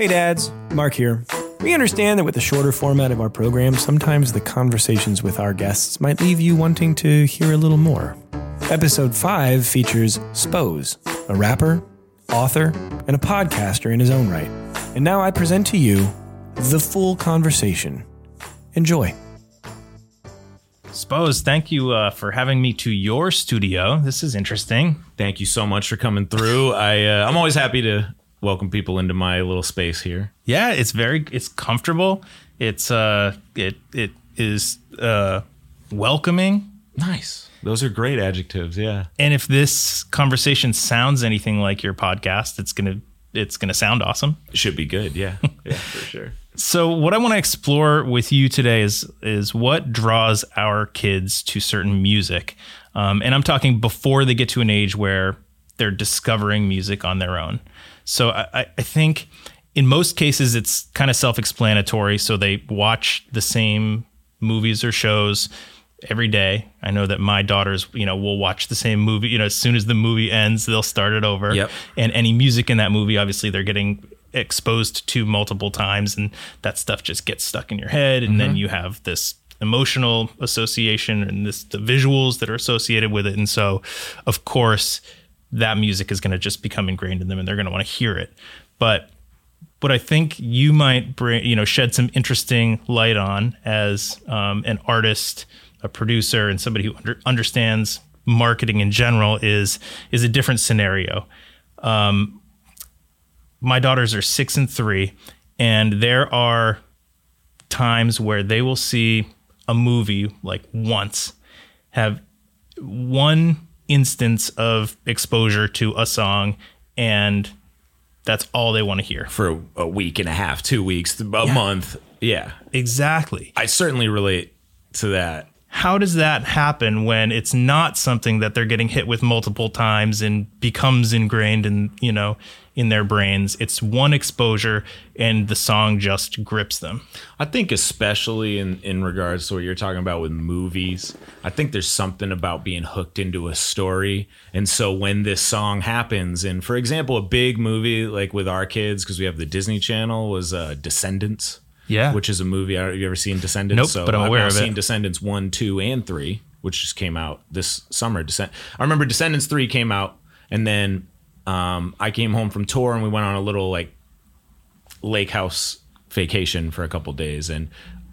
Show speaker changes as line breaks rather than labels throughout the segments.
Hey dads, Mark here. We understand that with the shorter format of our program, sometimes the conversations with our guests might leave you wanting to hear a little more. Episode 5 features Spose, a rapper, author, and a podcaster in his own right. And now I present to you the full conversation. Enjoy.
Spose, thank you uh, for having me to your studio. This is interesting.
Thank you so much for coming through. I uh, I'm always happy to welcome people into my little space here.
Yeah, it's very it's comfortable. It's uh it it is uh welcoming.
Nice. Those are great adjectives. Yeah.
And if this conversation sounds anything like your podcast, it's gonna it's gonna sound awesome.
It should be good. Yeah. yeah, for sure.
So what I want to explore with you today is is what draws our kids to certain music, um, and I'm talking before they get to an age where they're discovering music on their own. So I, I think in most cases it's kind of self-explanatory. So they watch the same movies or shows every day. I know that my daughters, you know, will watch the same movie. You know, as soon as the movie ends, they'll start it over.
Yep.
And any music in that movie, obviously, they're getting exposed to multiple times, and that stuff just gets stuck in your head. And then mm-hmm. you have this emotional association and this the visuals that are associated with it. And so, of course, that music is going to just become ingrained in them, and they're going to want to hear it. But what I think you might bring, you know, shed some interesting light on as um, an artist, a producer, and somebody who under, understands marketing in general is is a different scenario. Um, my daughters are six and three, and there are times where they will see a movie like once, have one instance of exposure to a song, and that's all they want to hear.
For a, week and a half, two weeks, a month. Yeah.
Exactly.
I certainly relate to that.
How does that happen when it's not something that they're getting hit with multiple times and becomes ingrained in, you know, in their brains? It's one exposure and the song just grips them.
I think especially in in regards to what you're talking about with movies, I think there's something about being hooked into a story. And so when this song happens, and for example, a big movie like with our kids because we have the Disney Channel was uh, Descendants.
Yeah.
which is a movie. Have you ever seen Descendants?
Nope, but I'm
I've
aware
now
of it.
seen Descendants one, two, and three, which just came out this summer. Descend- I remember Descendants three came out, and then um, I came home from tour and we went on a little like lake house vacation for a couple days, and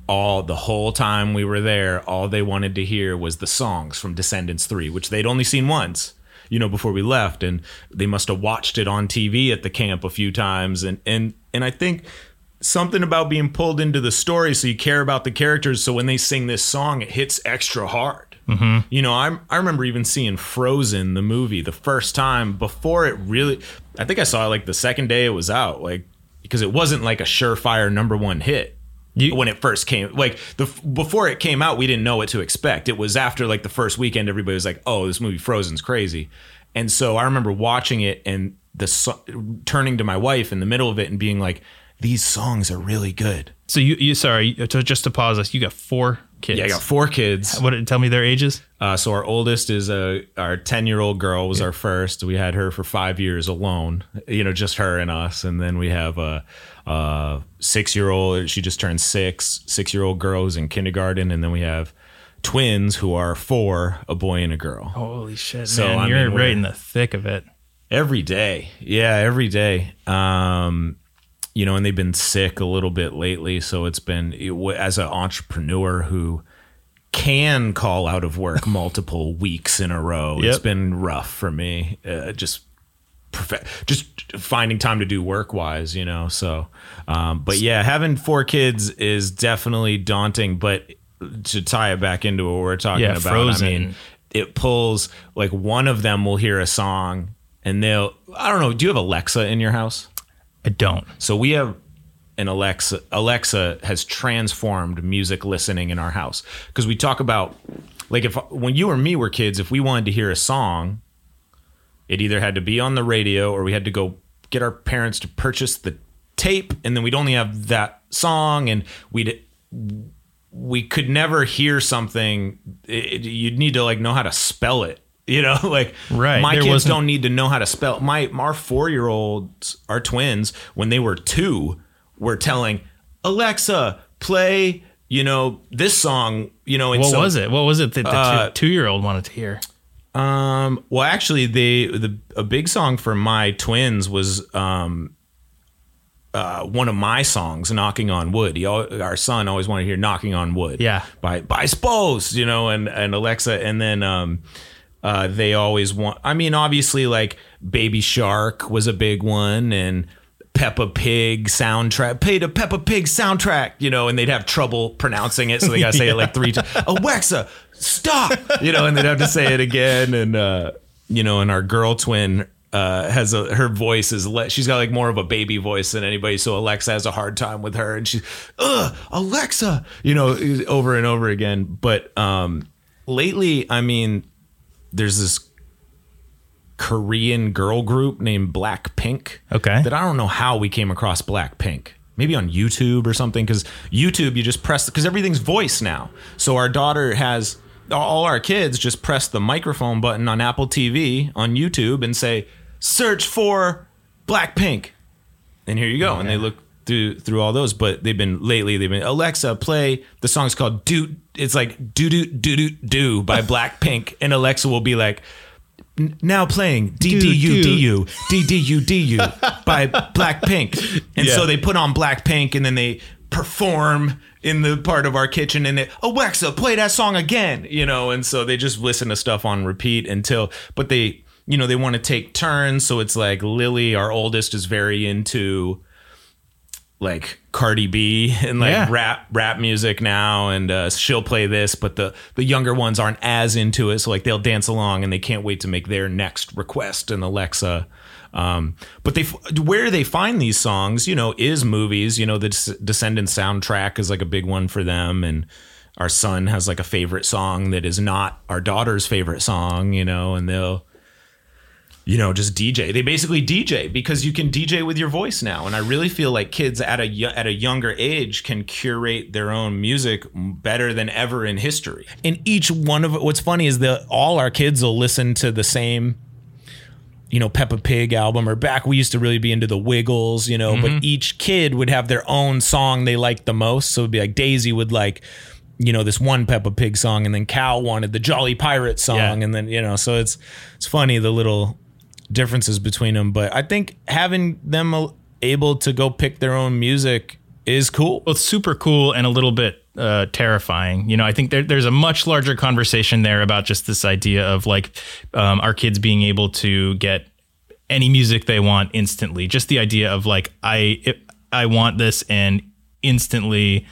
all the whole time we were there, all they wanted to hear was the songs from Descendants three, which they'd only seen once. You know, before we left, and they must have watched it on TV at the camp a few times, and and and I think something about being pulled into the story so you care about the characters. So when they sing this song it hits extra hard Mm-hmm. you know i i remember even seeing frozen the movie the first time before it really i think i saw it like the second day it was out like because it wasn't like a surefire number one hit when it first came like the before it came out we didn't know what to expect. It was after like the first weekend everybody was like oh this movie frozen's crazy. And so i remember watching it and the turning to my wife in the middle of it and being like these songs are really good
So you, you sorry, to, just to pause us, you got four kids.
yeah i got four kids
What? Tell me their ages.
uh, so our oldest is a our 10 year old girl was our first we had her for five years alone you know just her and us and then we have a, a six year old she just turned six six year old girl who's in kindergarten and then we have twins who are four a boy and a girl
Holy shit,
So,
man!
I
You're
mean,
right in the thick of it.
Every day. Yeah, every day. Um, you know, and they've been sick a little bit lately. So it's been, it- as an entrepreneur who can call out of work multiple weeks in a row, It's been rough for me. Uh, just, prof- just finding time to do work wise, you know. So, um, but yeah, having four kids is definitely daunting. But to tie it back into what we're talking
Yeah,
about,
Frozen.
I mean, it pulls like one of them will hear a song and they'll I don't know, do you have Alexa in your house?
I don't.
So we have an Alexa Alexa has transformed music listening in our house. Because we talk about like if when you or me were kids if we wanted to hear a song it either had to be on the radio or we had to go get our parents to purchase the tape and then we'd only have that song and we'd we could never hear something. It, you'd need to like know how to spell it You know, like
Right,
my
there
kids
wasn't-
don't need to know how to spell. My our four year olds, our twins, when they were two, were telling Alexa play. You know this song. You know, and
What
so,
was it? What was it that the
Uh,
two year old wanted to hear?
Um. Well, actually, they the a big song for my twins was um. Uh, one of my songs, "Knocking on Wood." He, our son always wanted to hear "Knocking on Wood."
Yeah.
by by Spose, you know, and and Alexa, and then um, uh, they always want. I mean, obviously, like Baby Shark was a big one, and Peppa Pig soundtrack. Play the Peppa Pig soundtrack, you know, and they'd have trouble pronouncing it, so they gotta say it like three times. Alexa, stop, you know, and they'd have to say it again, and uh, you know, and our girl twin. Uh, has a her voice is le- she's got like more of a baby voice than anybody so Alexa has a hard time with her and she's ugh Alexa you know over and over again but um lately I mean there's this Korean girl group named Blackpink.
Okay.
That I don't know how we came across Blackpink. Maybe on YouTube or something. Because YouTube, you just press because everything's voice now. So our daughter has all our kids just press the microphone button on Apple TV on YouTube and say search for Blackpink, and here you go. And they look through through all those. But they've been lately. They've been Alexa play the song's called Do. It's like do do do do do by Blackpink, and Alexa will be like now playing D D U D U D D U D U by Blackpink. And
Yeah.
so they put on Blackpink and then they perform in the part of our kitchen and they Alexa play that song again, you know, and so they just listen to stuff on repeat until but they you know, they want to take turns, so it's like Lily, our oldest, is very into like Cardi B and like
Yeah.
rap rap music now and uh, she'll play this but the the younger ones aren't as into it so like they'll dance along and they can't wait to make their next request in Alexa um, but they where they find these songs you know is movies you know the Des- Descendants soundtrack is like a big one for them and our son has like a favorite song that is not our daughter's favorite song you know and they'll you know, just DJ. They basically DJ because you can DJ with your voice now, and I really feel like kids at a at a younger age can curate their own music better than ever in history. And each one of what's funny is that all our kids will listen to the same you know Peppa Pig album or back we used to really be into the Wiggles, you know, but mm-hmm. each kid would have their own song they liked the most. So it'd be like Daisy would like you know this one Peppa Pig song and then Cal wanted the Jolly Pirate song
Yeah.
and then you know so it's it's funny the little differences between them, but I think having them able to go pick their own music is cool.
Well, it's super cool and a little bit uh, terrifying. You know, I think there, there's a much larger conversation there about just this idea of like um, our kids being able to get any music they want instantly. Just the idea of like I it, I want this and instantly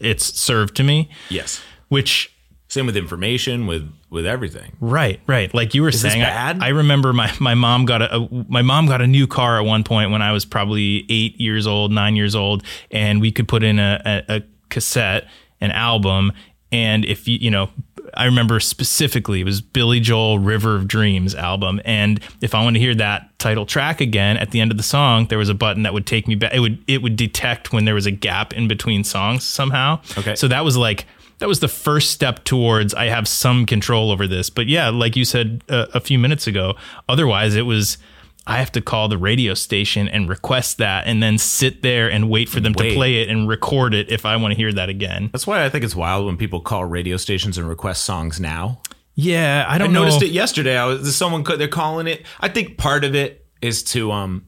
it's served to me.
Yes.
Which
Same with information, with with everything.
Right, right. Like you were
this
saying, I- I, remember my, my mom got a, a my mom got a new car at one point when I was probably eight years old, nine years old, and we could put in a, a, a cassette, an album, and if you you know. I remember specifically it was Billy Joel River of Dreams album and if I want to hear that title track again at the end of the song there was a button that would take me back it would it would detect when there was a gap in between songs somehow
Okay.
so that was like that was the first step towards I have some control over this. But yeah, like you said uh, a few minutes ago, otherwise it was I have to call the radio station and request that and then sit there and wait for them
Wait.
to play it and record it if I want to hear that again.
That's why I think it's wild when people call radio stations and request songs now.
Yeah, I don't
I noticed it yesterday. I was someone they're calling it. I think part of it is to um,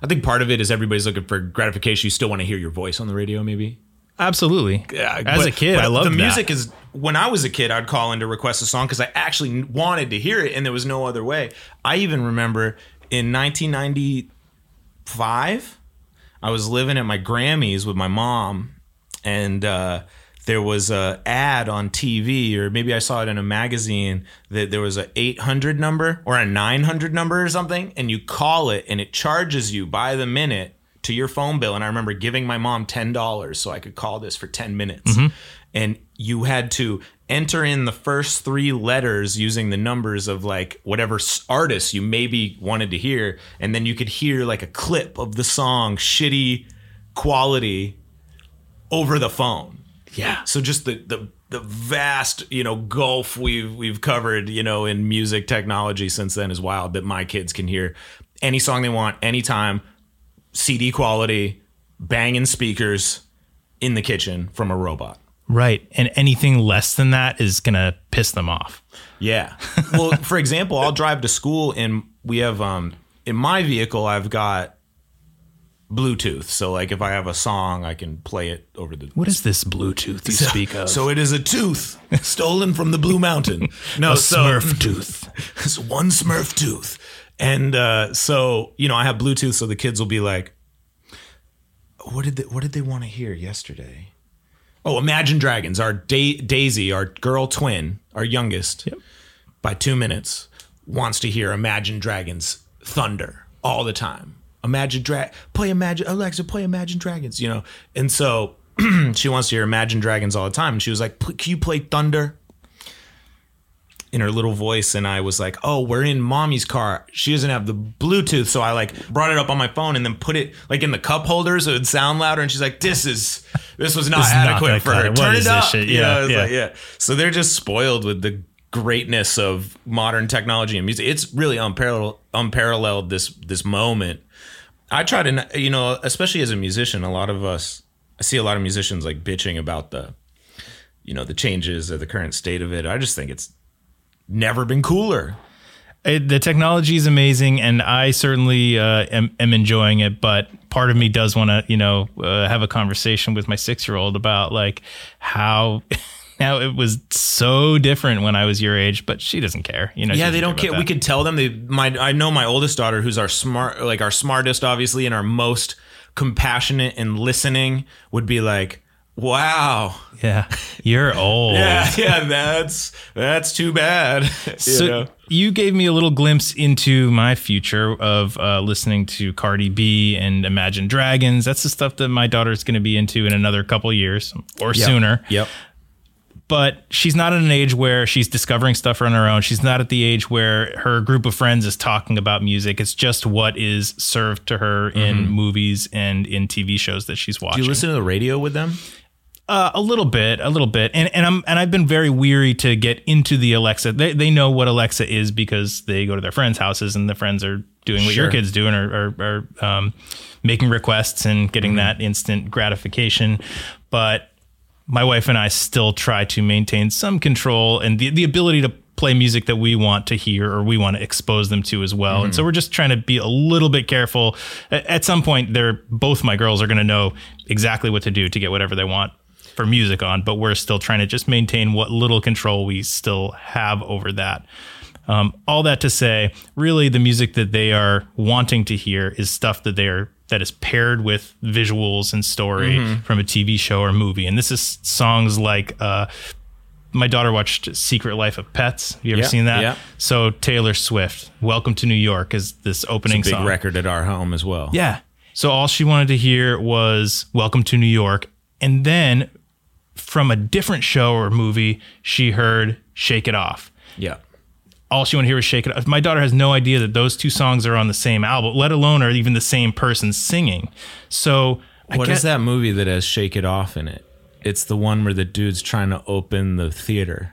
I think part of it is everybody's looking for gratification. You still want to hear your voice on the radio, maybe.
Absolutely.
Yeah,
As
but-
a kid, I loved
the music. Is when I was a kid, I'd call in to request a song because I actually wanted to hear it, and there was no other way. I even remember in 1995, I was living at my Grammys with my mom, and uh, there was a ad on TV, or maybe I saw it in a magazine that there was a 800 number or a 900 number or something, and you call it, and it charges you by the minute to your phone bill. And I remember giving my mom ten dollars so I could call this for ten minutes, mm-hmm. and you had to enter in the first three letters using the numbers of like whatever artist you maybe wanted to hear, and then you could hear like a clip of the song, shitty quality over the phone.
yeah.
So just the the the vast you know gulf we've we've covered you know in music technology since then is wild that my kids can hear any song they want anytime cd quality banging speakers in the kitchen from a robot
Right. And anything less than that is going to piss them off.
yeah well for example i'll drive to school and we have um in my vehicle i've got bluetooth so like if i have a song i can play it over the
What is this Bluetooth you speak of?
So it is a tooth stolen from the Blue Mountain. No,
a
so,
Smurf tooth.
It's one Smurf tooth. And uh, so, you know, I have Bluetooth, so the kids will be like, "What did they, what did they want to hear yesterday?" Oh, Imagine Dragons. Our da- Daisy, our girl twin, our youngest, by two minutes, wants to hear Imagine Dragons thunder all the time. Imagine Drag, play Imagine Alexa, play Imagine Dragons. You know, and so she wants to hear Imagine Dragons all the time. And she was like, "Can you play Thunder?" In her little voice and I was like, "Oh, we're in mommy's car. She doesn't have the Bluetooth." So I like brought it up on my phone and then put it like in the cup holder so it would sound louder and she's like, "This is this was not
This is not
adequate for her.
What
Turn it up."
shit?
You know,
Yeah, yeah.
like, yeah. So they're just spoiled with the greatness of modern technology and music. It's really unparalleled unparalleled this this moment. I try to you know, especially as a musician, a lot of us I see a lot of musicians like bitching about the you know, the changes or the current state of it. I just think it's never been cooler.
It, the technology is amazing, and I certainly uh, am, am enjoying it. But part of me does want to, you know, uh, have a conversation with my six year old about like how. Now it was so different when I was your age, but she doesn't care. You know,
Yeah, they don't
about
care. We could tell them. They my I know my oldest daughter, who's our smart, like our smartest, obviously, and our most compassionate and listening, would be like, "Wow,
Yeah, you're old.
yeah, yeah, that's that's too bad." you
So
know?
you gave me a little glimpse into my future of uh, listening to Cardi B and Imagine Dragons. That's the stuff that my daughter's going to be into in another couple years or sooner.
Yep.
But she's not at an age where she's discovering stuff on her own. She's not at the age where her group of friends is talking about music. It's just what is served to her in movies and in TV shows that she's watching.
Mm-hmm. Do you listen to the radio with them?
Uh, a little bit, a little bit, and and I'm and I've been very weary to get into the Alexa. They they know what Alexa is because they go to their friends' houses and the friends are doing what your kids do and are are, are um, making requests and getting
Mm-hmm.
that instant gratification. But my wife and I still try to maintain some control and the the ability to play music that we want to hear or we want to expose them to as well. And so
Mm-hmm.
we're just trying to be a little bit careful. At some point, they're both my girls are going to know exactly what to do to get whatever they want for music on, but we're still trying to just maintain what little control we still have over that. Um, all that to say, really, the music that they are wanting to hear is stuff that they are that is paired with visuals and story from a TV show or movie, and this is songs like. Uh, my daughter watched Secret Life of Pets. Have you ever
Yeah,
seen that?
yeah.
So Taylor Swift, "Welcome to New York" is this opening
Big
song.
record at our home as well.
Yeah. So all she wanted to hear was Welcome to New York. And then from a different show or movie, she heard Shake It Off.
Yeah.
All she wanted to hear was Shake It Off. My daughter has no idea that those two songs are on the same album, let alone are even the same person singing. So
What
get,
is that movie that has Shake It Off in it? It's the one where the dude's trying to open the theater.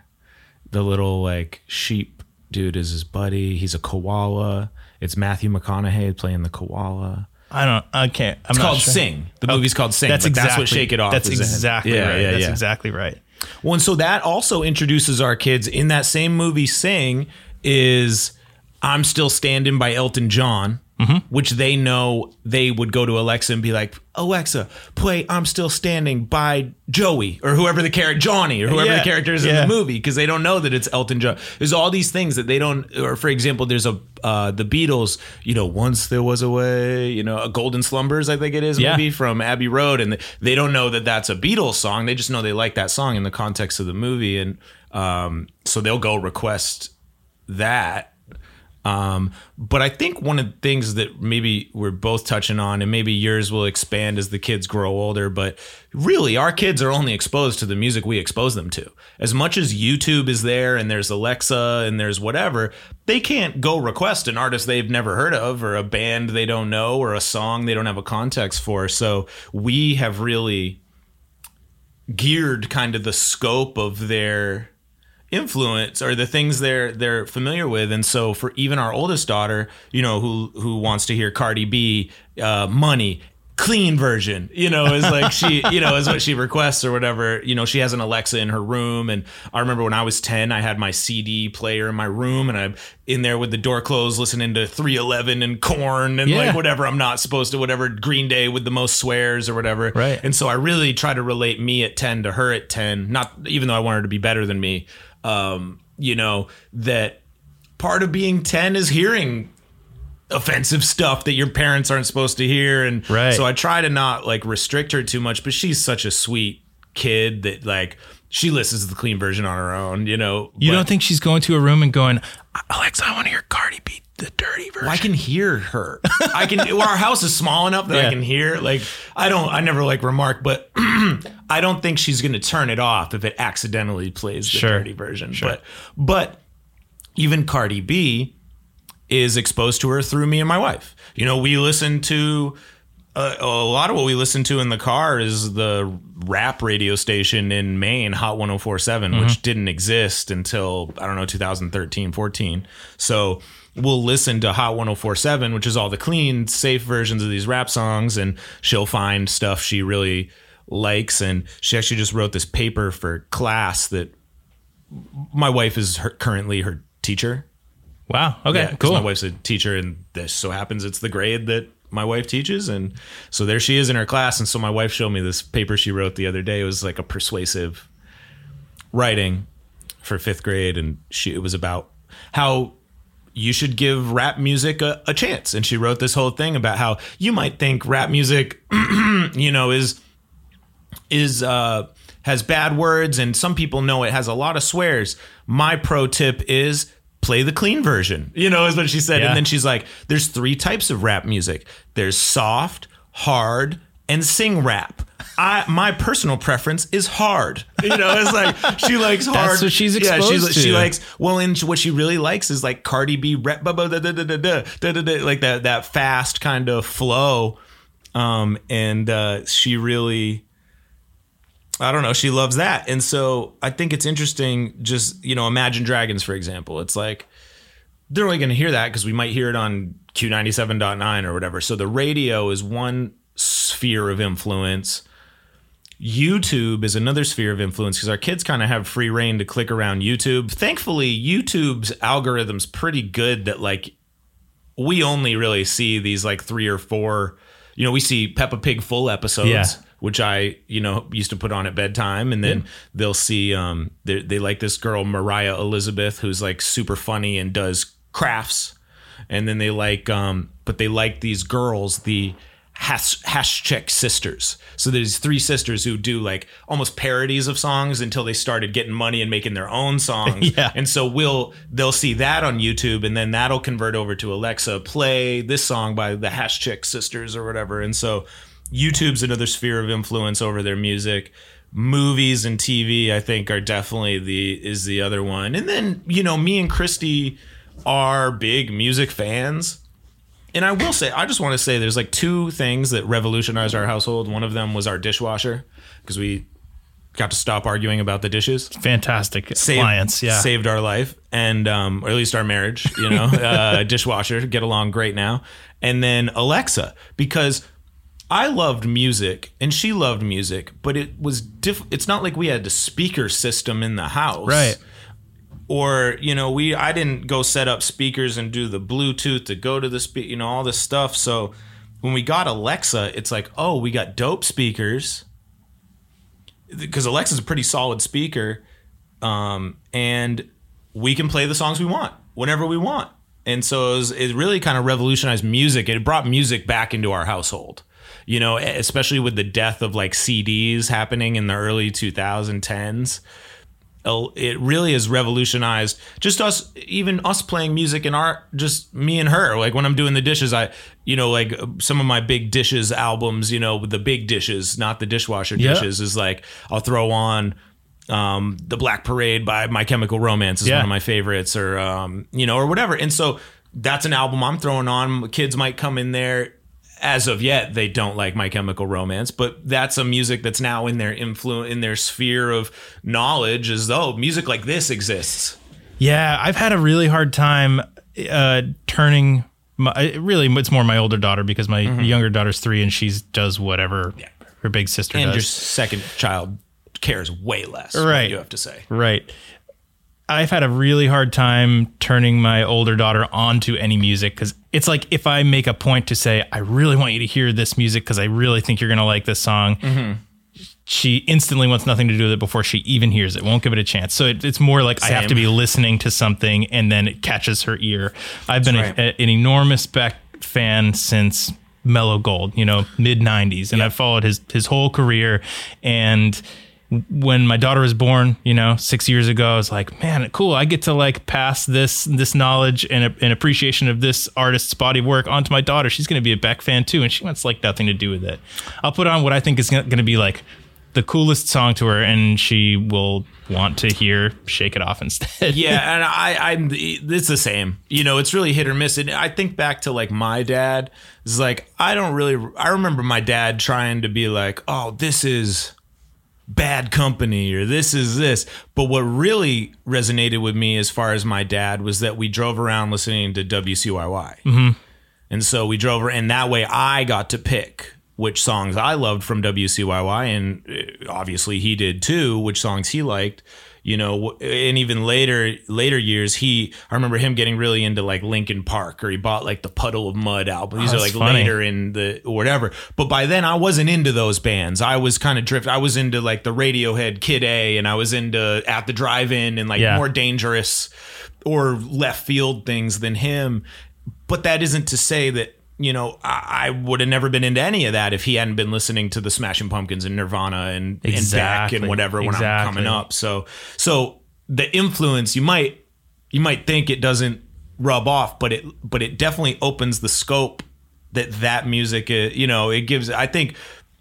The little like sheep dude is his buddy. He's a koala. It's Matthew McConaughey playing the koala.
I don't, I can't. I'm
It's called
sure.
Sing. The movie's called Sing.
That's exactly
that's what Shake It Off
That's exactly
Yeah,
right.
yeah,
that's
yeah.
exactly right.
Well, and so that also introduces our kids in that same movie. Sing is "I'm Still Standing" by Elton John,
Mm-hmm.
which they know they would go to Alexa and be like, "Alexa, play "I'm Still Standing" by Joey or whoever the character Johnny or whoever
Yeah,
the character is in the movie because they don't know that it's Elton John. There's all these things that they don't. Or for example, there's a uh, the Beatles. You know, once there was a way. You know, a Golden Slumbers, I think it is
Yeah.
maybe from Abbey Road, and they don't know that that's a Beatles song. They just know they like that song in the context of the movie, and um, so they'll go request that. Um, but I think one of the things that maybe we're both touching on, and maybe yours will expand as the kids grow older, but really our kids are only exposed to the music we expose them to. As much as YouTube is there and there's Alexa and there's whatever, they can't go request an artist they've never heard of or a band they don't know or a song they don't have a context for. So we have really geared kind of the scope of their influence or the things they're they're familiar with. And so for even our oldest daughter you know who who wants to hear Cardi B uh, money clean version you know is like she you know is what she requests or whatever. You know she has an alexa in her room. And i remember when i was 10 i had my cd player in my room and i'm in there with the door closed listening to 311 and Korn and
Yeah.
like whatever. I'm not supposed to whatever green day with the most swears or whatever.
Right.
and so i really try to relate me at 10 to her at 10 not even though i want her to be better than me um you know that part of being 10 is hearing offensive stuff that your parents aren't supposed to hear and
Right.
so i try to not like restrict her too much but she's such a sweet kid that like she listens to the clean version on her own you know
You
but-
don't think she's going to a room and going, Alexa, I want to hear Cardi B, the dirty version.
Well, I can hear her. I can. Well, our house is small enough that
Yeah.
I can hear. Like I don't. I never like remark, but I don't think she's going to turn it off if it accidentally plays the
Sure.
dirty version.
Sure.
But but even Cardi B is exposed to her through me and my wife. You know, we listen to. Uh, a lot of what we listen to in the car is the rap radio station in Maine, Hot 1047, which didn't exist until, I don't know, 2013, 14. So we'll listen to Hot 1047, which is all the clean, safe versions of these rap songs, and she'll find stuff she really likes. And she actually just wrote this paper for class that my wife is her, currently her teacher.
wow. Okay.
Yeah,
cool.
My wife's a teacher, and this so happens it's the grade that my wife teaches, and so there she is in her class. And so my wife showed me this paper she wrote the other day. It was like a persuasive writing for fifth grade, and she it was about how you should give rap music a, a chance. And she wrote this whole thing about how you might think rap music, you know, is is uh has bad words and some people know it has a lot of swears. My pro tip is play the clean version. You know, is what she said.
Yeah.
And then she's like, there's three types of rap music. There's soft, hard, and sing rap. I my personal preference is hard. You know, it's like she likes hard.
That's what she's
Yeah, she's,
exposed
she likes well, and what she really likes is like Cardi B rap, da, da, da, da, da, da, da, da, like that that fast kind of flow. Um, and uh, she really, I don't know, she loves that. And so I think it's interesting. Just you know, Imagine Dragons, for example. It's like they're only going to hear that because we might hear it on Q97.9 or whatever. So the radio is one sphere of influence. YouTube is another sphere of influence because our kids kind of have free reign to click around YouTube. Thankfully, YouTube's algorithm's pretty good that like we only really see these like three or four, you know, we see Peppa Pig full episodes.
Yeah.
Which I, you know, used to put on at bedtime, and then they'll see um they they like this girl Moriah Elizabeth who's like super funny and does crafts, and then they like um but they like these girls the hash hash check sisters. So there's three sisters who do like almost parodies of songs until they started getting money and making their own songs.
Yeah.
and so we'll they'll see that on youtube and then that'll convert over to alexa play this song by the hash check sisters or whatever. And so youtube's another sphere of influence over their music. Movies and tv i think are definitely the is the other one. And then you know me and christy are big music fans and I will say, I just want to say there's like two things that revolutionized our household. One of them was our dishwasher because we got to stop arguing about the dishes.
Fantastic
Saved-
alliance. Yeah.
Saved our life and, um, or at least our marriage, you know, uh, dishwasher, get along great now. And then Alexa, because I loved music and she loved music, but it was diff- it's not like we had a speaker system in the house
Right.
Or you know we i didn't go set up speakers and do the bluetooth to go to the speak you know all this stuff. So when we got alexa it's like oh we got dope speakers. Because alexa's a pretty solid speaker um, and we can play the songs we want whenever we want. And so it, was, it really kind of revolutionized music. It brought music back into our household you know especially with the death of like cds happening in the early 2010s it really has revolutionized just us even us playing music and art just me and her like when i'm doing the dishes i you know like some of my big dishes albums you know with the big dishes not the dishwasher
Yeah.
dishes is like i'll throw on um the black parade by my chemical romance is
Yeah.
one of my favorites or um you know or whatever and so that's an album i'm throwing on kids might come in there as of yet they don't like My Chemical Romance, but that's a music that's now in their influence in their sphere of knowledge as though music like this exists.
Yeah, I've had a really hard time uh, turning. My, really, it's more my older daughter because my
Mm-hmm.
younger daughter's three and she does whatever her big sister
And
does.
your second child cares way less.
Right.
you have to say.
Right. I've had a really hard time turning my older daughter onto any music because it's like if I make a point to say, I really want you to hear this music because I really think you're going to like this song,
Mm-hmm.
she instantly wants nothing to do with it before she even hears it, won't give it a chance. So it, it's more like I have to be listening to something and then it catches her ear. I've been
That's
a, a- an enormous Beck fan since Mellow Gold, you know, mid 90s. And I've followed his, his whole career. And when my daughter was born, you know, six years ago, I was like, man, cool. I get to like pass this this knowledge and, and appreciation of this artist's body of work onto my daughter. She's going to be a Beck fan too, and she wants like nothing to do with it. I'll put on what I think is going to be like the coolest song to her, and she will want to hear "Shake It Off" instead.
yeah, and I, I'm it's the same. You know, it's really hit or miss. And I think back to like my dad. It's like I don't really. I remember my dad trying to be like, "Oh, this is bad company," or "This is this." But what really resonated with me as far as my dad was that we drove around listening to WCYY, mm-hmm. and so we drove, and that way I got to pick which songs I loved from WCYY, and uh, obviously he did too. Which songs he liked, you know. And even later, later years, he I remember him getting really into like Linkin Park, or he bought like the Puddle of Mudd album. These oh,
are
like
funny.
later in the or whatever. But by then, I wasn't into those bands. I was kind of drift. I was into like the Radiohead, Kid A, and I was into At the Drive-In, and like
Yeah.
more dangerous or left field things than him. But that isn't to say that you know I, I would have never been into any of that if he hadn't been listening to the Smashing Pumpkins and Nirvana and, and Beck and whatever when I'm coming up. So so the influence you might you might think it doesn't rub off, but it but it definitely opens the scope that that music uh, you know it gives. I think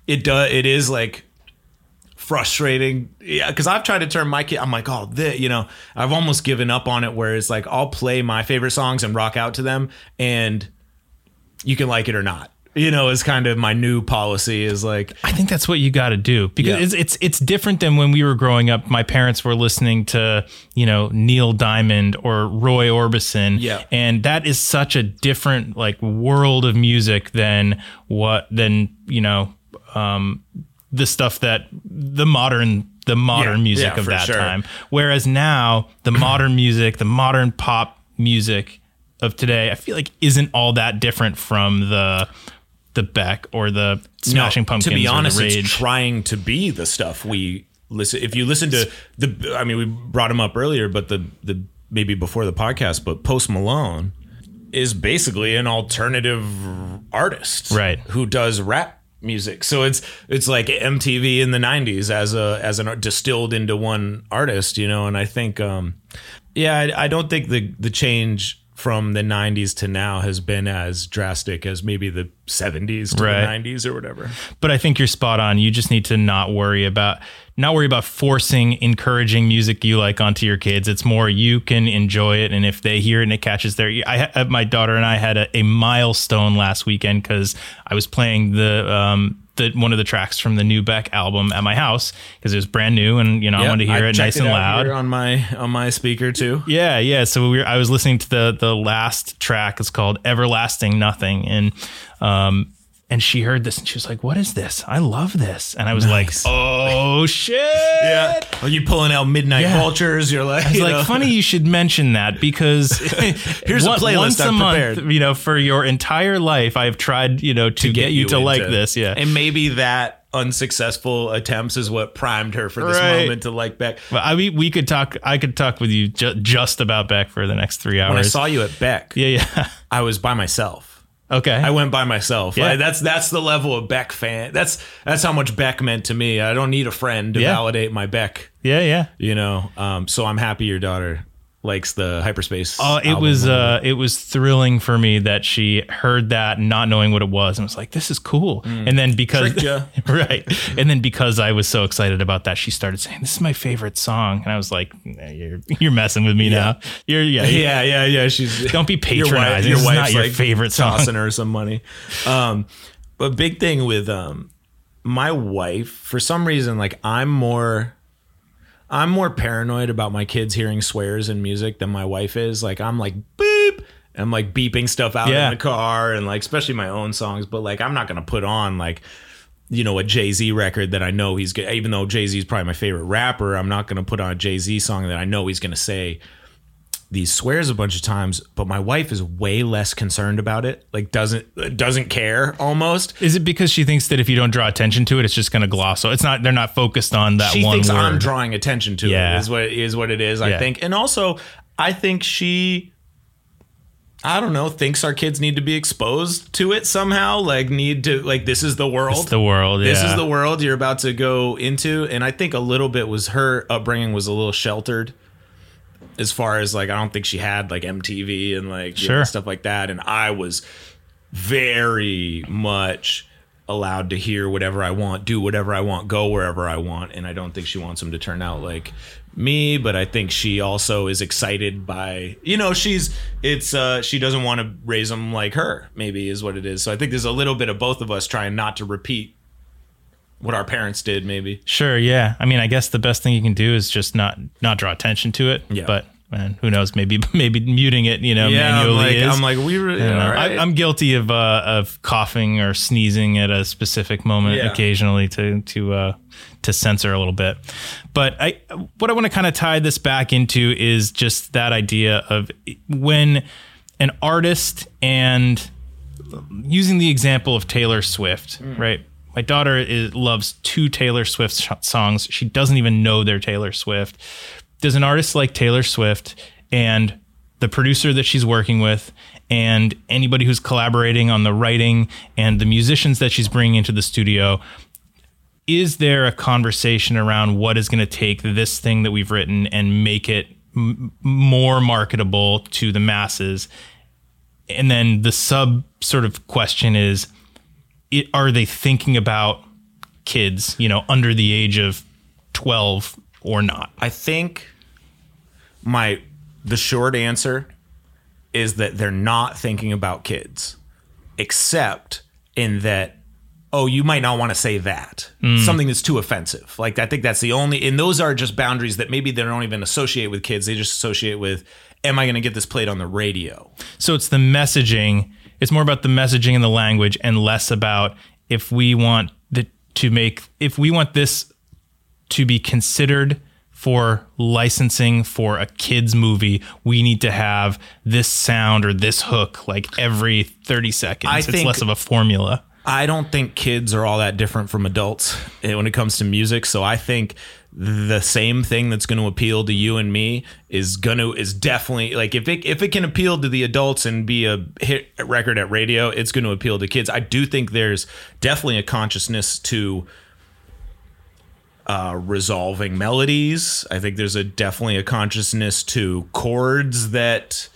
it does. It is like frustrating yeah because i've tried to turn my kid i'm like oh this you know i've almost given up on it where it's like i'll play my favorite songs and rock out to them and you can like it or not you know is kind of my new policy is like
I think that's what you got to do because
Yeah.
it's, it's it's different than when we were growing up. My parents were listening to you know Neil Diamond or Roy Orbison,
Yeah.
and that is such a different like world of music than what than you know um, the stuff that the modern the modern
Yeah.
music
Yeah,
of that
sure.
time. Whereas now the modern music, the modern pop music of today, I feel like isn't all that different from the the Beck or the Smashing
No,
Pumpkins.
To be honest, it's trying to be the stuff we listen. If you listen to the, I mean, we brought him up earlier, but the the maybe before the podcast, but Post Malone is basically an alternative artist,
Right.
Who does rap music. So it's it's like MTV in the '90s as a as an distilled into one artist, you know. And I think, um, yeah, I, I don't think the the change from the 90s to now has been as drastic as maybe the 70s to
Right.
the 90s or whatever.
but I think you're spot on. You just need to not worry about not worry about forcing encouraging music you like onto your kids. It's more you can enjoy it, and if they hear it and it catches their. I my daughter and I had a, a milestone last weekend because I was playing the um the one of the tracks from the new Beck album at my house because it was brand new and you know I wanted to hear
I
it nice and
out
loud.
on my on my speaker too.
Yeah, yeah. So we were, I was listening to the the last track. It's called "Everlasting Nothing," and um, and she heard this and she was like, "What is this? I love this." And I was
Nice.
like, "Oh shit!"
Yeah. Are you pulling out Midnite
Yeah.
vultures? You're like,
It's
you
like
know.
funny you should mention that because
Here's a
one-
playlist
once a
I've
month,
prepared.
you know, for your entire life, I've tried, you know, to, get, you to like this. Yeah,
And maybe that unsuccessful attempts is what primed her for this
Right.
moment to like Beck.
but I mean, we could talk. I could talk with you ju- just about Beck for the next three hours.
When I saw you at Beck,
yeah, yeah.
I was by myself.
Okay.
I went by myself.
Yeah.
I- that's that's the level of Beck fan. That's that's how much Beck meant to me. I don't need a friend to
Yeah.
validate my Beck.
yeah, yeah.
You know, um, so I'm happy your daughter likes the hyperspace.
Oh, it was uh, it was thrilling for me that she heard that, not knowing what it was, and was like, "This is cool." And then because right, and then because I was so excited about that, she started saying, "This is my favorite song," and I was like, "Nah, "You're you're messing with me now. You're yeah,
yeah, yeah, yeah. She's
Don't be
your wife-
patronizing.
Your wife's
not your
like
favorite song."
tossing her some money. Um, a big thing with um my wife for some reason like i'm more i'm more paranoid about my kids hearing swears in music than my wife is like i'm like beep i'm like beeping stuff out
Yeah.
in the car and like especially my own songs but like i'm not gonna put on like you know a jay-z record that i know he's good even though jay-z is probably my favorite rapper i'm not gonna put on a jay-z song that i know he's gonna say these swears a bunch of times but my wife is way less concerned about it like doesn't doesn't care almost
Is it because she thinks that if you don't draw attention to it, it's just going to gloss? So it's not. They're not focused on that
she
one
thinks
word.
I'm drawing attention to
Yeah.
it. Is what is what it is. I
Yeah.
think, and also I think she, I don't know, thinks our kids need to be exposed to it somehow. Like need to like this is the world.
It's the world.
this
yeah.
is the world you're about to go into, and I think a little bit was her upbringing was a little sheltered. As far as like, I don't think she had like MTV and like you know, stuff like that, and I was very much allowed to hear whatever I want, do whatever I want, go wherever I want. And I don't think she wants them to turn out like me, but I think she also is excited by, you know, she's, it's, uh, she doesn't want to raise them like her, maybe is what it is. So I think there's a little bit of both of us trying not to repeat what our parents did, maybe.
Sure. Yeah. I mean, I guess the best thing you can do is just not not draw attention to it.
Yeah.
But man, who knows? Maybe maybe muting it. You know,
Yeah.
I'm
like,
is.
I'm like, we were,
know. I, I'm guilty of uh, of coughing or sneezing at a specific moment
Yeah.
occasionally to to uh, to censor a little bit. But I what I want to kind of tie this back into is just that idea of when an artist and using the example of Taylor Swift, right? My daughter is, loves two Taylor Swift sh- songs. She doesn't even know they're Taylor Swift. Does an artist like Taylor Swift and the producer that she's working with and anybody who's collaborating on the writing and the musicians that she's bringing into the studio is there a conversation around what is going to take this thing that we've written and make it m- more marketable to the masses and then the sub sort of question is it, are they thinking about kids you know under the age of 12 or not
I think my the short answer is that they're not thinking about kids, except in that oh you might not want to say that hmm. something that's too offensive. Like I think that's the only and those are just boundaries that maybe they don't even associate with kids. They just associate with am I going to get this played on the radio?
so it's the messaging it's more about the messaging and the language and less about if we want the, to make if we want this to be considered for licensing for a kids movie we need to have this sound or this hook like every 30 seconds
I
it's
think-
less of a formula
I don't think kids are all that different from adults eh, when it comes to music. So I think the same thing that's going to appeal to you and me is going to is definitely like if it if it can appeal to the adults and be a hit record at radio, it's going to appeal to kids. I do think there's definitely a consciousness to uh, resolving melodies. I think there's a definitely a consciousness to chords that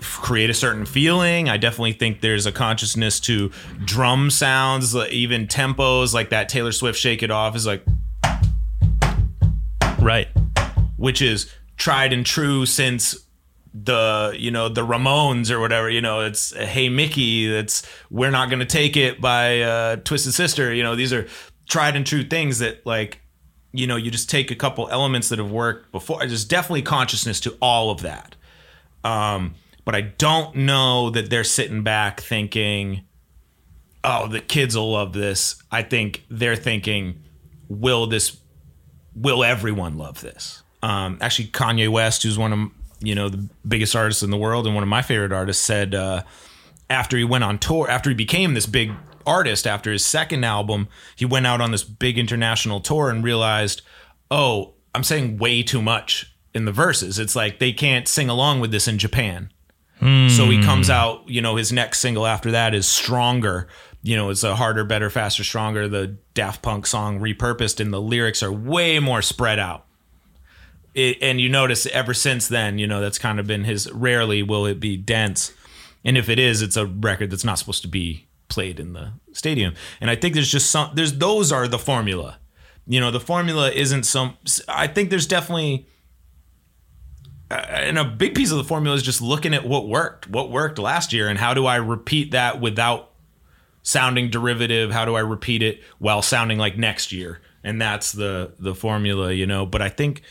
create a certain feeling. I definitely think there's a consciousness to drum sounds, even tempos like that Taylor Swift "Shake It Off" is like,
right
which is tried and true since the you know the Ramones or whatever. You know, it's Hey Mickey. That's We're Not Gonna Take It by uh, Twisted Sister. You know, these are tried and true things that like. You know, you just take a couple elements that have worked before. There's definitely consciousness to all of that. Um, but I don't know that they're sitting back thinking, "Oh, the kids will love this." I think they're thinking, "Will this? Will everyone love this?" Um, actually, Kanye West, who's one of you know the biggest artists in the world and one of my favorite artists, said uh, after he went on tour, after he became this big artist, after his second album, he went out on this big international tour and realized, "Oh, I'm saying way too much." In the verses, it's like they can't sing along with this in Japan. So he comes out, you know, his next single after that is Stronger. You know, it's a harder, better, faster, stronger. The Daft Punk song repurposed, and the lyrics are way more spread out. It, and you notice ever since then, you know, that's kind of been his rarely will it be dense. And if it is, it's a record that's not supposed to be played in the stadium. And I think there's just some there's those are the formula. You know, the formula isn't some I think there's definitely uh, and a big piece of the formula is just looking at what worked, what worked last year, and how do I repeat that without sounding derivative? How do I repeat it while sounding like next year? And that's the the formula, you know. But I think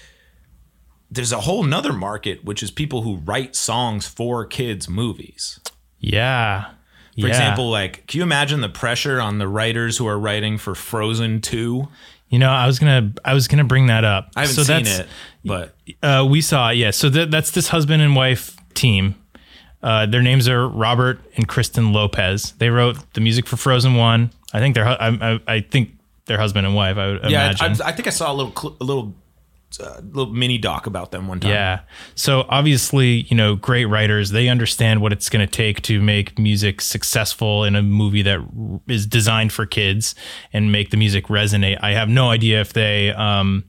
there's a whole nother market, which is people who write songs for kids' movies.
Yeah.
For example, like, can you imagine the pressure on the writers who are writing for Frozen 2?
You know, I was gonna I was gonna bring that up.
I haven't
so
seen
that's,
it, but
Uh, we saw, it, yeah. So that that's this husband and wife team. Uh, their names are Robert and Kristen Lopez. They wrote the music for Frozen One. I think they're hu- I, I, I think they're husband and wife. I would
yeah,
imagine.
I, I think I saw a little cl- a little uh, little mini doc about them one time.
Yeah. So obviously, you know, great writers, they understand what it's going to take to make music successful in a movie that r- is designed for kids and make the music resonate. I have no idea if they um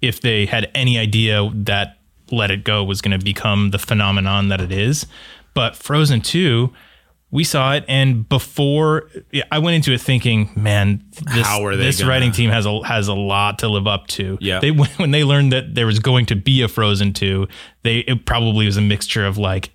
if they had any idea that Let It Go was going to become the phenomenon that it is. But Frozen 2 we saw it, and before I went into it thinking, man, this,
How are they
this
gonna-
writing team has a has a lot to live up to.
Yeah.
they when they learned that there was going to be a Frozen two, they it probably was a mixture of like,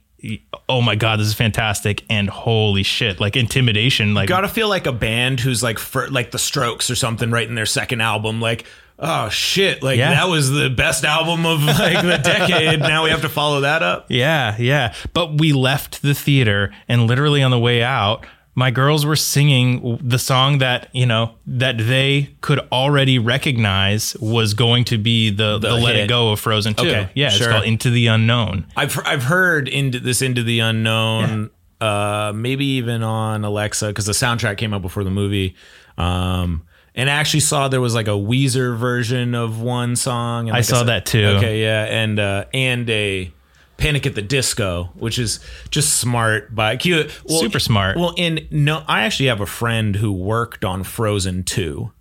oh my god, this is fantastic, and holy shit, like intimidation, like
Gotta feel like a band who's like for, like the Strokes or something, writing their second album. Like, oh shit, like
Yeah.
that was the best album of like the decade. now we have to follow that up.
Yeah, yeah. But we left the theater and literally on the way out, my girls were singing the song that, you know, that they could already recognize was going to be the, the, Let. It Go of Frozen 2.
Okay,
yeah,
sure.
it's called Into the Unknown.
I've I've heard into this into the unknown. Uh, maybe even on Alexa because the soundtrack came out before the movie. Um, and I actually saw there was like a Weezer version of one song. And
I
like
saw
said-
that too.
Okay, yeah, and uh, and a Panic at the Disco, which is just smart by Q. Well,
Super smart.
Well, in no, I actually have a friend who worked on Frozen two,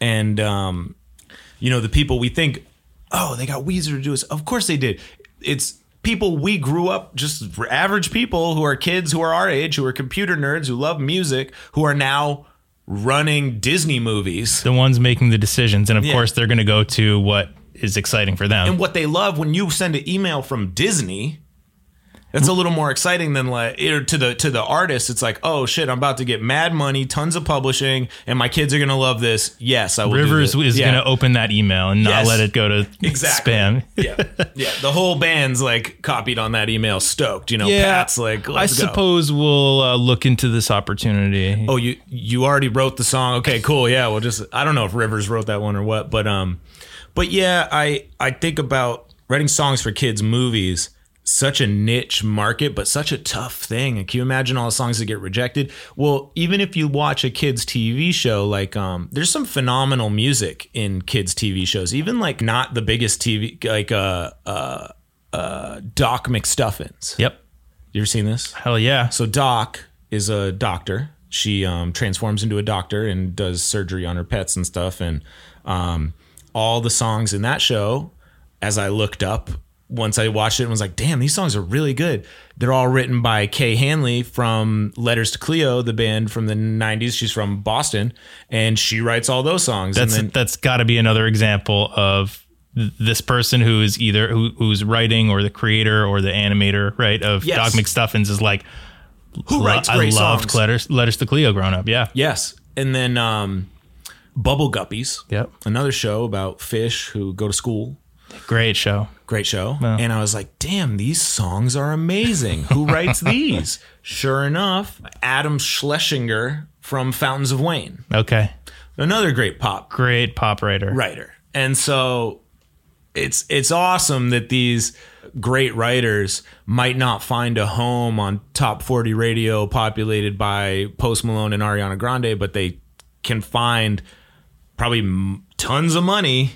and um, you know the people we think, oh, they got Weezer to do this. Of course they did. It's people we grew up just average people who are kids who are our age who are computer nerds who love music who are now running Disney movies.
The ones making the decisions. And of
Yeah.
course, they're going to go to what is exciting for them.
and what they love when you send an email from Disney. It's a little more exciting than like to the to the artist. It's like, oh shit, I'm about to get mad money, tons of publishing, and my kids are gonna love this. Yes, I will. do
Rivers is
Yeah.
to open that email and not
Yes.
let it go to
Exactly.
spam.
yeah, yeah. The whole band's like copied on that email, stoked. You know, yeah. Pat's like,
I
go.
suppose we'll uh, look into this opportunity.
Oh, you you already wrote the song. Okay, cool. Yeah, well, just I don't know if Rivers wrote that one or what, but um, but yeah, I I think about writing songs for kids' movies. Such a niche market, but such a tough thing. Can you imagine all the songs that get rejected? Well, even if you watch a kids' TV show, like um, there's some phenomenal music in kids' TV shows. Even like not the biggest TV, like uh uh uh Doc McStuffins.
Yep.
You ever seen this?
Hell yeah.
So Doc is a doctor. She um, transforms into a doctor and does surgery on her pets and stuff. And um, all the songs in that show, as I looked up once I watched it and was like, damn, these songs are really good. They're all written by Kay Hanley from Letters to Cleo, the band from the 90s. She's from Boston. And she writes all those songs.
That's
and then,
that's got to be another example of this person who is either who, who's writing or the creator or the animator, right? Of
Yes.
Doc McStuffins is like
who writes
I loved
songs?
letters letters to Cleo growing up. Yeah.
Yes. And then um, Bubble Guppies.
Yep.
Another show about fish who go to school
Great show.
great show. And I was like, damn, these songs are amazing. Who writes these? Sure enough, Adam Schlesinger from Fountains of Wayne,
Okay.
another great pop
Great pop writer.
writer. And so it's it's awesome that these great writers might not find a home on top 40 radio populated by Post Malone and Ariana Grande, but they can find probably m- tons of money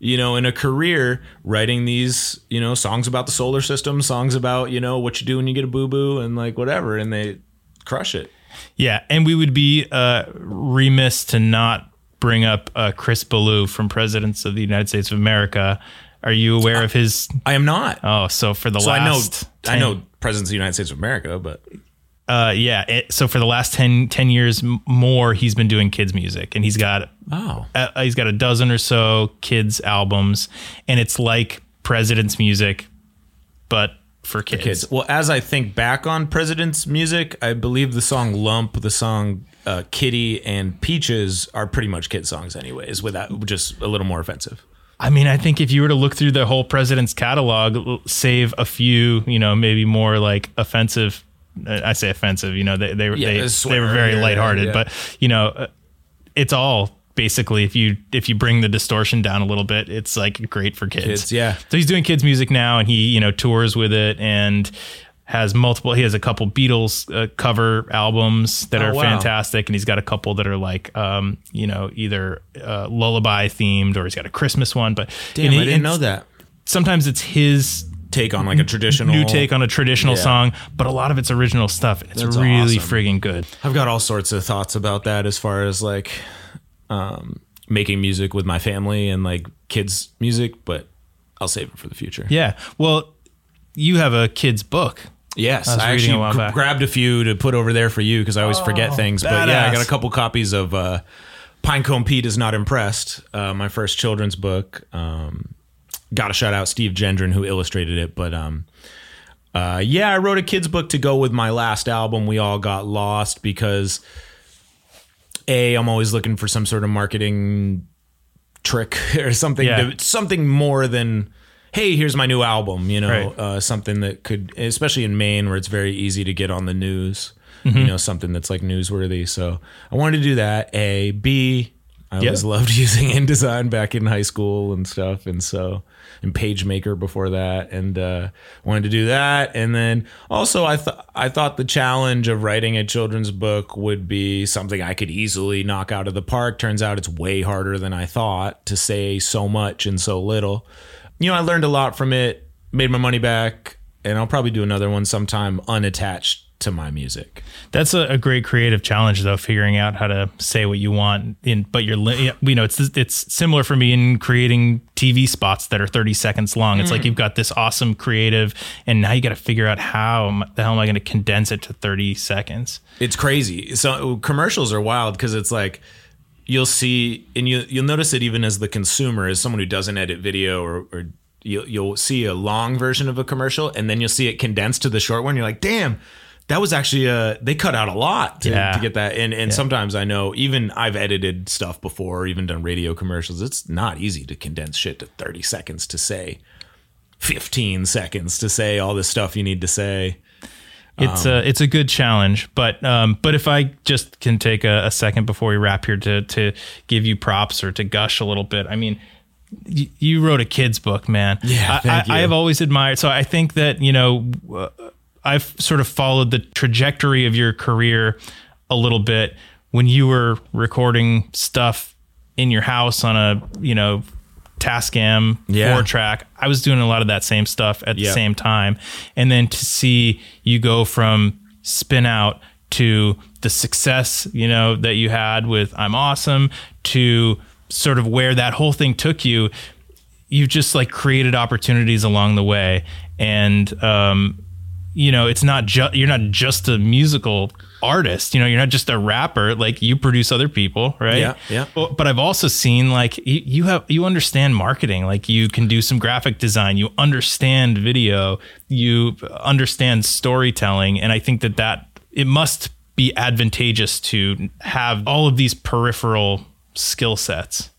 you know in a career writing these you know songs about the solar system songs about you know what you do when you get a boo-boo and like whatever and they crush it
Yeah, and we would be uh, remiss to not bring up uh, Chris Ballew from Presidents of the United States of America. Are you aware of his?
i am not
Oh, so for the
so i know
last,
i know presidents of the united states of america but
Uh, yeah. It, so for the last 10, 10 years more, he's been doing kids music, and he's got
oh
uh, he's got a dozen or so kids albums, and it's like President's music, but for kids.
kids. Well, as I think back on President's music, I believe the song "Lump," the song uh, "Kitty," and "Peaches" are pretty much kid songs, anyways. Without just a little more offensive.
I mean, I think if you were to look through the whole president's catalog, save a few, you know, maybe more like offensive. I say offensive, you know, they they
Yeah,
they, they were very
yeah,
lighthearted,
yeah.
but you know, uh, it's all basically if you if you bring the distortion down a little bit, it's like great for kids.
Kids, yeah.
So he's doing kids music now, and he you know tours with it and has multiple. He has a couple Beatles uh, cover albums that
Oh,
are
wow.
fantastic, and he's got a couple that are like um you know either uh, lullaby themed or he's got a Christmas one. But
Damn,
he-
I didn't know that.
Sometimes it's his
Take on like a traditional
new take on a traditional
Yeah.
song, but a lot of it's original stuff. It's
That's
really
awesome.
friggin' good.
I've got all sorts of thoughts about that as far as like um, making music with my family and like kids music, but I'll save it for the future.
Yeah. Well, you have a kid's book.
Yes,
I
I, actually
a
gr- grabbed a few to put over there for you because I always forget things. But yeah, I got a couple copies of uh, Pinecone Pete is not impressed. Uh, my first children's book. Um, got to shout out Steve Gendron who illustrated it. But um, uh, yeah, I wrote a kids book to go with my last album. We all got lost because a I'm always looking for some sort of marketing trick or something
Yeah.
to, something more than hey here's my new album you know
Right.
uh, something that could especially in maine where it's very easy to get on the news
Mm-hmm.
you know something that's like newsworthy so i wanted to do that a b i always loved using InDesign back in high school and stuff and so and PageMaker before that and uh, wanted to do that and then also I thought I thought the challenge of writing a children's book would be something I could easily knock out of the park. Turns out it's way harder than I thought to say so much and so little. You know I learned a lot from it made my money back and I'll probably do another one sometime unattached to my music
That's a, a great creative challenge, though, figuring out how to say what you want. In but you're, li- you know, it's it's similar for me in creating TV spots that are 30 seconds long. It's like mm. you've got this awesome creative, and now you got to figure out how the hell am I going to condense it to 30 seconds?
It's crazy. So commercials are wild because it's like you'll see, and you you'll notice it even as the consumer, as someone who doesn't edit video, or, or you'll you'll see a long version of a commercial, and then you'll see it condensed to the short one. You're like, damn. That was actually uh they cut out a lot to,
Yeah.
to get that and and sometimes I know even I've edited stuff before or even done radio commercials it's not easy to condense shit to 30 seconds to say 15 seconds to say all this stuff you need to say
It's a it's a good challenge, but um, but if I just can take a, a second before we wrap here to to give you props or to gush a little bit. I mean, y- you wrote a kids book, man.
Yeah,
I,
thank
I, I have always admired. So I think that you know, uh, I've sort of followed the trajectory of your career a little bit when you were recording stuff in your house on a you know Tascam
Yeah.
four track. I was doing a lot of that same stuff at the same time, and then to see you go from spin out to the success you know that you had with I'm awesome to sort of where that whole thing took you you've just like created opportunities along the way and um you know it's not just you're not just a musical artist you know you're not just a rapper like you produce other people right
Yeah, yeah.
But- but i've also seen like you, you have you understand marketing like you can do some graphic design you understand video you understand storytelling and i think that that it must be advantageous to have all of these peripheral skill sets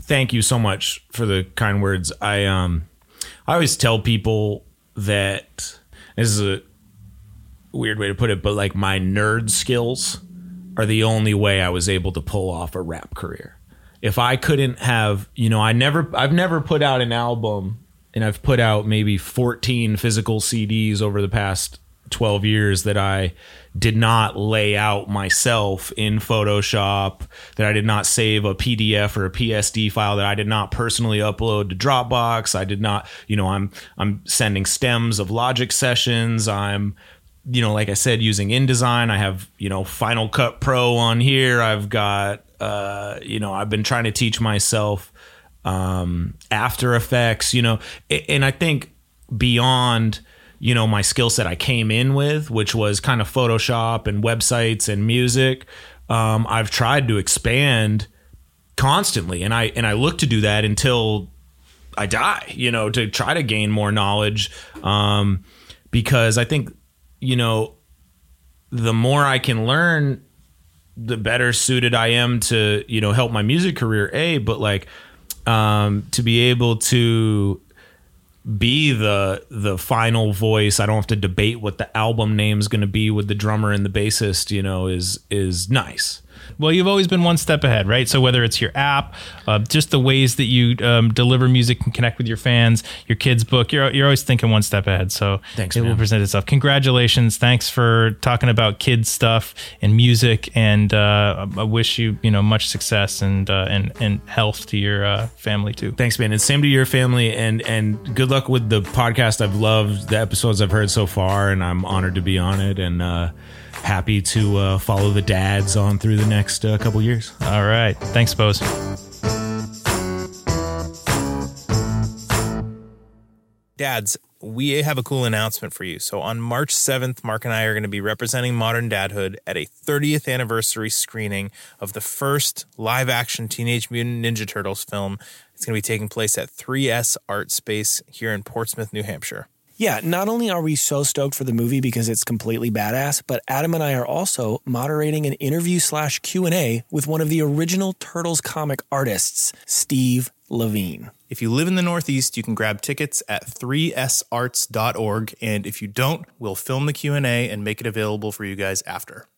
thank you so much for the kind words. I um I always tell people that this is a weird way to put it, but like my nerd skills are the only way I was able to pull off a rap career. If I couldn't have, you know, I never I've never put out an album and I've put out maybe 14 physical CDs over the past 12 years that I did not lay out myself in Photoshop, that I did not save a PDF or a PSD file, that I did not personally upload to Dropbox. I did not, you know, I'm I'm sending stems of Logic sessions. I'm you know, like I said, using InDesign. I have, you know, Final Cut Pro on here. I've got, uh, you know, I've been trying to teach myself um, After Effects, you know, and I think beyond, you know, my skill set I came in with, which was kind of Photoshop and websites and music, um, I've tried to expand constantly, and I and I look to do that until I die, you know, to try to gain more knowledge. Um, because I think you know the more I can learn, the better suited I am to you know help my music career. A, but like um, to be able to be the the final voice. I don't have to debate what the album name is going to be with the drummer and the bassist. You know, is is nice.
Well, you've always been one step ahead, right? So whether it's your app, uh, just the ways that you um, deliver music and connect with your fans, your kids' book, you're you're always thinking one step ahead. So
Thanks,
it will present itself. Congratulations! Thanks for talking about kids stuff and music, and uh, I wish you you know much success and uh, and and health to your uh, family too.
Thanks, man, and same to your family, and and good luck with the podcast. I've loved the episodes I've heard so far, and I'm honored to be on it, and uh, happy to uh, follow the dads on through the next uh, couple years.
All right, thanks, Spose.
Dads, we have a cool announcement for you. So on March 7th, Mark and I are going to be representing Modern Dadhood at a 30th anniversary screening of the first live action Teenage Mutant Ninja Turtles film. It's going to be taking place at 3S Art Space here in Portsmouth, New Hampshire.
Yeah, not only are we so stoked for the movie because it's completely badass, but Adam and I are also moderating an interview slash Q and A with one of the original Turtles comic artists, Steve Lavigne.
If you live in the Northeast, you can grab tickets at 3sarts.org and if you don't, we'll film the Q&A and make it available for you guys after.